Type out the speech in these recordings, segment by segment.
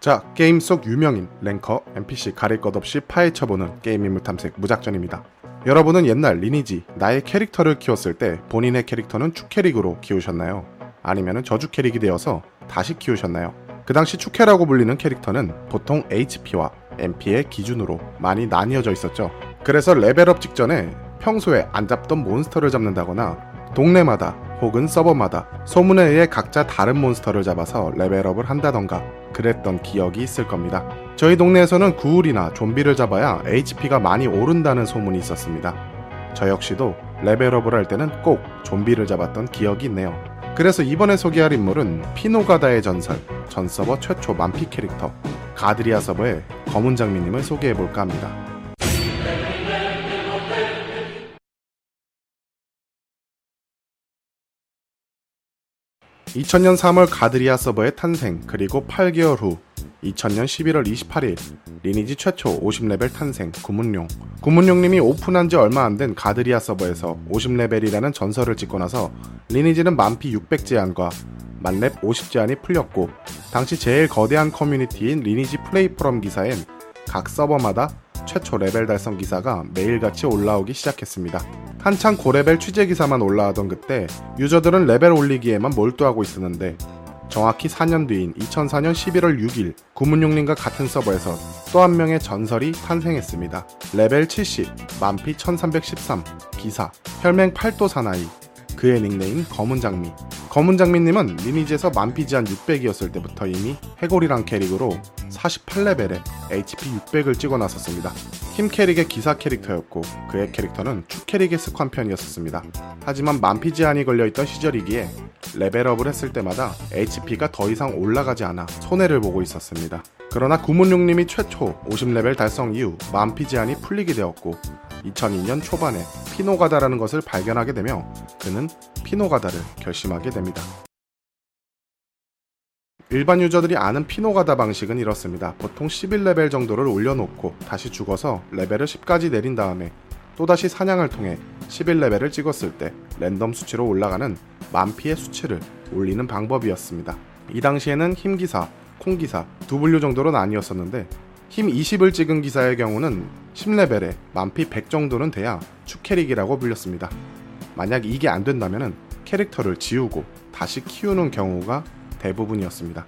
자, 게임 속 유명인, 랭커, NPC 가릴 것 없이 파헤쳐보는 게임 인물 탐색 무작전입니다. 여러분은 옛날 리니지, 나의 캐릭터를 키웠을 때 본인의 캐릭터는 축 캐릭으로 키우셨나요? 아니면 저주 캐릭이 되어서 다시 키우셨나요? 그 당시 축캐라고 불리는 캐릭터는 보통 HP와 MP의 기준으로 많이 나뉘어져 있었죠. 그래서 레벨업 직전에 평소에 안 잡던 몬스터를 잡는다거나 동네마다 혹은 서버마다 소문에 의해 각자 다른 몬스터를 잡아서 레벨업을 한다던가 그랬던 기억이 있을 겁니다. 저희 동네에서는 구울이나 좀비를 잡아야 HP가 많이 오른다는 소문이 있었습니다. 저 역시도 레벨업을 할 때는 꼭 좀비를 잡았던 기억이 있네요. 그래서 이번에 소개할 인물은 피노가다의 전설, 전 서버 최초 만피 캐릭터 가드리아 서버의 검은 장미님을 소개해볼까 합니다. 2000년 3월 가드리아 서버의 탄생 그리고 8개월 후 2000년 11월 28일 리니지 최초 50레벨 탄생 구문룡 구문룡님이 오픈한 지 얼마 안 된 가드리아 서버에서 50레벨이라는 전설을 찍고 나서 리니지는 만피 600 제한과 만렙 50 제한이 풀렸고 당시 제일 거대한 커뮤니티인 리니지 플레이 포럼 기사엔 각 서버마다 최초 레벨 달성 기사가 매일같이 올라오기 시작했습니다. 한창 고레벨 취재 기사만 올라오던 그때 유저들은 레벨 올리기에만 몰두하고 있었는데 정확히 4년 뒤인 2004년 11월 6일 구문용님과 같은 서버에서 또 한 명의 전설이 탄생했습니다. 레벨 70, 만피 1313, 기사, 혈맹 팔도 사나이, 그의 닉네임 검은장미. 검은장미님은 리니지에서 만피 제한 600이었을 때부터 이미 해골이란 캐릭으로 48레벨에 HP 600을 찍어 놨었습니다. 힘 캐릭의 기사 캐릭터였고 그의 캐릭터는 축 캐릭에 속한 편이었습니다. 하지만 만피 제한이 걸려있던 시절이기에 레벨업을 했을 때마다 HP가 더 이상 올라가지 않아 손해를 보고 있었습니다. 그러나 구문용님이 최초 50레벨 달성 이후 만피 제한이 풀리게 되었고 2002년 초반에 피노가다라는 것을 발견하게 되며 그는 피노가다를 결심하게 됩니다. 일반 유저들이 아는 피노가다 방식은 이렇습니다. 보통 11레벨 정도를 올려놓고 다시 죽어서 레벨을 10까지 내린 다음에 또다시 사냥을 통해 11레벨을 찍었을 때 랜덤 수치로 올라가는 만피의 수치를 올리는 방법이었습니다. 이 당시에는 힘기사, 콩기사 두 분류 정도로 나뉘었었는데 힘 20을 찍은 기사의 경우는 10레벨에 만피 100 정도는 돼야 축캐릭이라고 불렸습니다. 만약 이게 안 된다면 캐릭터를 지우고 다시 키우는 경우가 대부분이었습니다.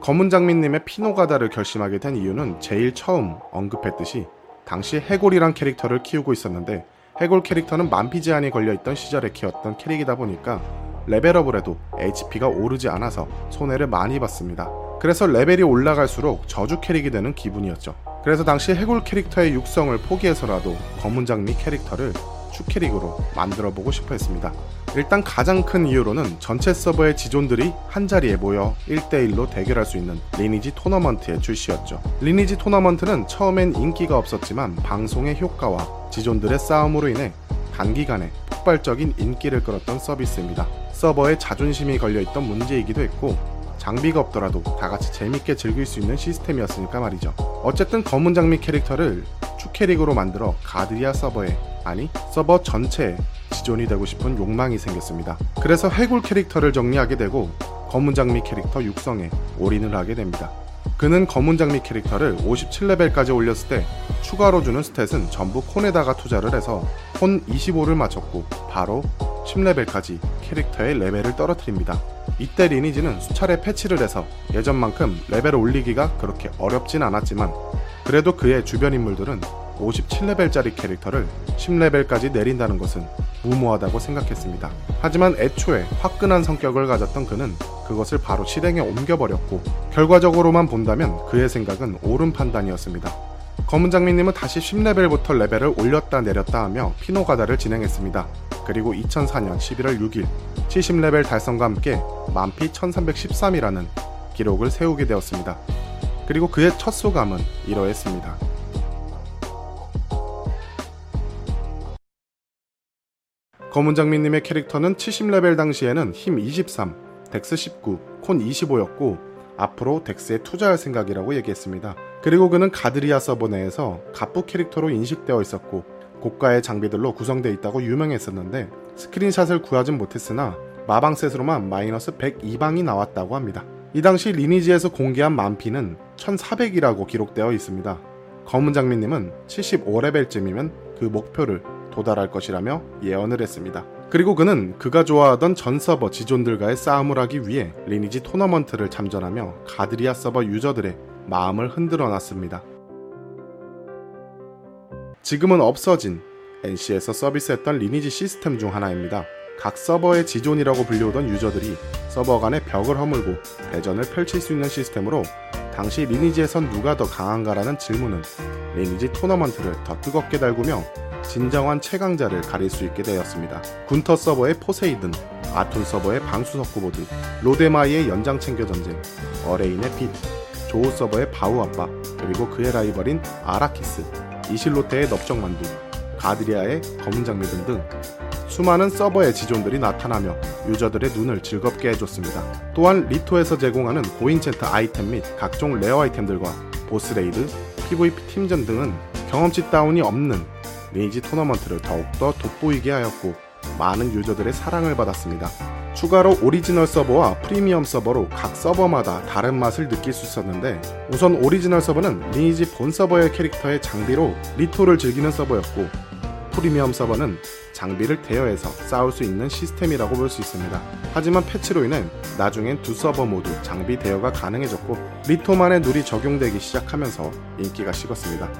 검은 장미님의 피노가다를 결심하게 된 이유는 제일 처음 언급했듯이 당시 해골이란 캐릭터를 키우고 있었는데 해골 캐릭터는 만피 제한이 걸려있던 시절에 키웠던 캐릭이다 보니까 레벨업을 해도 HP가 오르지 않아서 손해를 많이 봤습니다. 그래서 레벨이 올라갈수록 저주 캐릭이 되는 기분이었죠. 그래서 당시 해골 캐릭터의 육성을 포기해서라도 검은 장미 캐릭터를 축캐릭으로 만들어 보고 싶어 했습니다. 일단 가장 큰 이유로는 전체 서버의 지존들이 한자리에 모여 1대1로 대결할 수 있는 리니지 토너먼트의 출시였죠. 리니지 토너먼트는 처음엔 인기가 없었지만 방송의 효과와 지존들의 싸움으로 인해 단기간에 폭발적인 인기를 끌었던 서비스입니다. 서버에 자존심이 걸려있던 문제이기도 했고 장비가 없더라도 다 같이 재밌게 즐길 수 있는 시스템이었으니까 말이죠. 어쨌든 검은 장미 캐릭터를 축캐릭으로 만들어 가드리아 서버에 아니 서버 전체에 지존이 되고 싶은 욕망이 생겼습니다. 그래서 해골 캐릭터를 정리하게 되고 검은 장미 캐릭터 육성에 올인을 하게 됩니다. 그는 검은 장미 캐릭터를 57레벨까지 올렸을 때 추가로 주는 stat은 전부 CON에다가 투자를 해서 CON 25를 맞췄고 바로 10레벨까지 캐릭터의 레벨을 떨어뜨립니다. 이때 리니지는 수차례 패치를 해서 예전만큼 레벨 올리기가 그렇게 어렵진 않았지만 그래도 그의 주변 인물들은 57레벨짜리 캐릭터를 10레벨까지 내린다는 것은 무모하다고 생각했습니다. 하지만 애초에 화끈한 성격을 가졌던 그는 그것을 바로 실행에 옮겨버렸고 결과적으로만 본다면 그의 생각은 옳은 판단이었습니다. 검은 장미님은 다시 10레벨부터 레벨을 올렸다 내렸다 하며 피노가다를 진행했습니다. 그리고 2004년 11월 6일 70레벨 달성과 함께 만피 1313이라는 기록을 세우게 되었습니다. 그리고 그의 첫 소감은 이러했습니다. 검은장미님의 캐릭터는 70레벨 당시에는 힘 23, DEX 19, CON 25였고 앞으로 DEX에 투자할 생각이라고 얘기했습니다. 그리고 그는 가드리아 서버 내에서 갑부 캐릭터로 인식되어 있었고 고가의 장비들로 구성되어 있다고 유명했었는데 스크린샷을 구하진 못했으나 마방셋으로만 마이너스 102방이 나왔다고 합니다. 이 당시 리니지에서 공개한 만피는 1400이라고 기록되어 있습니다. 검은 장미님은 75레벨쯤이면 그 목표를 도달할 것이라며 예언을 했습니다. 그리고 그는 그가 좋아하던 전 서버 지존들과의 싸움을 하기 위해 리니지 토너먼트를 참전하며 가드리아 서버 유저들의 마음을 흔들어 놨습니다. 지금은 없어진 NC에서 서비스했던 리니지 시스템 중 하나입니다. 각 서버의 지존이라고 불리우던 유저들이 서버 간의 벽을 허물고 대전을 펼칠 수 있는 시스템으로 당시 리니지에선 누가 더 강한가라는 질문은 리니지 토너먼트를 더 뜨겁게 달구며 진정한 최강자를 가릴 수 있게 되었습니다. 군터 서버의 포세이든, 아툰 서버의 방수석 구보드, 로데마이의 연장 챙겨 전쟁, 어레인의 빛, 조우 서버의 바우 아빠, 그리고 그의 라이벌인 아라키스, 이실로테의 넓적만두, 가드리아의 검은 장미 등등 수많은 서버의 지존들이 나타나며 유저들의 눈을 즐겁게 해줬습니다. 또한 리토에서 제공하는 고enchant 아이템 및 각종 rare 아이템들과 보스 raid, PVP 팀전 등은 경험치 다운이 없는 리니지 토너먼트를 더욱더 돋보이게 하였고 많은 유저들의 사랑을 받았습니다. 추가로 오리지널 서버와 프리미엄 서버로 각 서버마다 다른 맛을 느낄 수 있었는데 우선 오리지널 서버는 리니지 본 서버의 캐릭터의 장비로 리토를 즐기는 서버였고 프리미엄 서버는 장비를 대여해서 싸울 수 있는 시스템이라고 볼 수 있습니다. 하지만 패치로 인해 나중엔 두 서버 모두 장비 대여가 가능해졌고 리토만의 룰이 적용되기 시작하면서 인기가 식었습니다.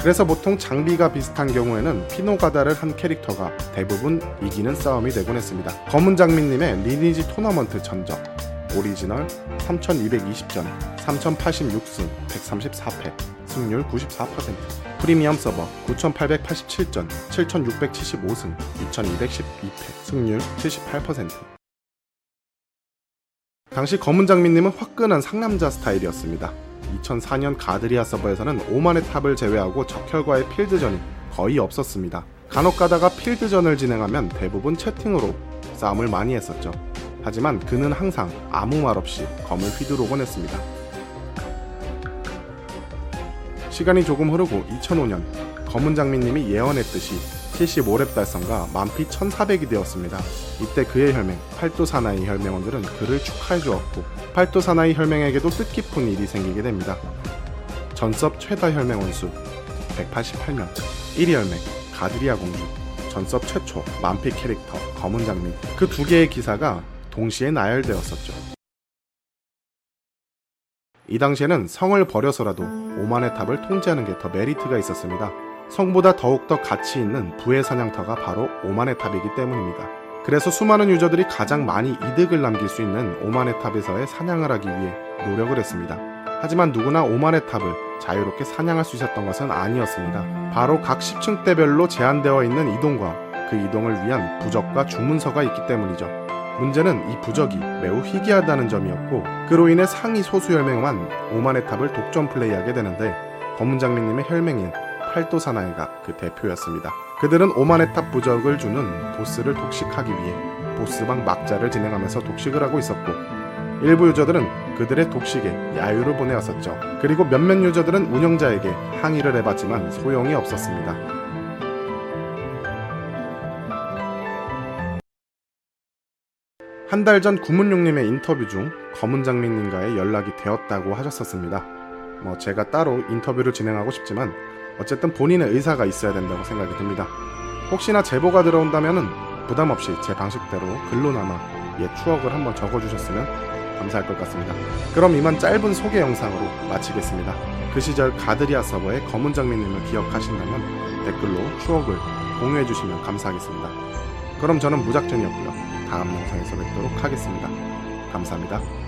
그래서 보통 장비가 비슷한 경우에는 피노가다를 한 캐릭터가 대부분 이기는 싸움이 되곤 했습니다. 검은 장미님의 리니지 토너먼트 전적 오리지널 3220전 3086승 134패 승률 94% 프리미엄 서버 9887전 7675승 2212패 승률 78% 당시 검은 장미님은 화끈한 상남자 스타일이었습니다. 2004년 가드리아 서버에서는 오만의 탑을 제외하고 적혈과의 필드전이 거의 없었습니다. 간혹 가다가 필드전을 진행하면 대부분 채팅으로 싸움을 많이 했었죠. 하지만 그는 항상 아무 말 없이 검을 휘두르곤 했습니다. 시간이 조금 흐르고 2005년 검은 장미님이 예언했듯이 75렙 달성과 만피 1400이 되었습니다. 이때 그의 혈맹 팔도 사나이 혈맹원들은 그를 축하해 주었고 팔도 사나이 혈맹에게도 뜻깊은 일이 생기게 됩니다. 전섭 최다 혈맹 원 수 188명 1위 혈맹 가드리아 공주 전섭 최초 만피 캐릭터 검은 장미 그 두 개의 기사가 동시에 나열되었었죠. 이 당시에는 성을 버려서라도 오만의 탑을 통제하는 게 더 메리트가 있었습니다. 성보다 더욱더 가치 있는 부의 사냥터가 바로 오만의 탑이기 때문입니다. 그래서 수많은 유저들이 가장 많이 이득을 남길 수 있는 오만의 탑에서의 사냥을 하기 위해 노력을 했습니다. 하지만 누구나 오만의 탑을 자유롭게 사냥할 수 있었던 것은 아니었습니다. 바로 각 10층대별로 제한되어 있는 이동과 그 이동을 위한 부적과 주문서가 있기 때문이죠. 문제는 이 부적이 매우 희귀하다는 점이었고 그로 인해 상위 소수 혈맹만 오만의 탑을 독점 플레이하게 되는데 검은 장미님의 혈맹인 팔도 사나이가 그 대표였습니다. 그들은 오만의 탑 부적을 주는 보스를 독식하기 위해 보스방 막자를 진행하면서 독식을 하고 있었고 일부 유저들은 그들의 독식에 야유를 보내었었죠. 그리고 몇몇 유저들은 운영자에게 항의를 해봤지만 소용이 없었습니다. 한 달 전 구문용님의 인터뷰 중 검은 장미님과의 연락이 되었다고 하셨었습니다. 뭐 제가 따로 인터뷰를 진행하고 싶지만 어쨌든 본인의 의사가 있어야 된다고 생각이 듭니다. 혹시나 제보가 들어온다면 부담 없이 제 방식대로 글로나마 옛 추억을 한번 적어주셨으면 감사할 것 같습니다. 그럼 이만 짧은 소개 영상으로 마치겠습니다. 그 시절 가드리아 서버의 검은 장미님을 기억하신다면 댓글로 추억을 공유해주시면 감사하겠습니다. 그럼 저는 무작정이었고요. 다음 영상에서 뵙도록 하겠습니다. 감사합니다.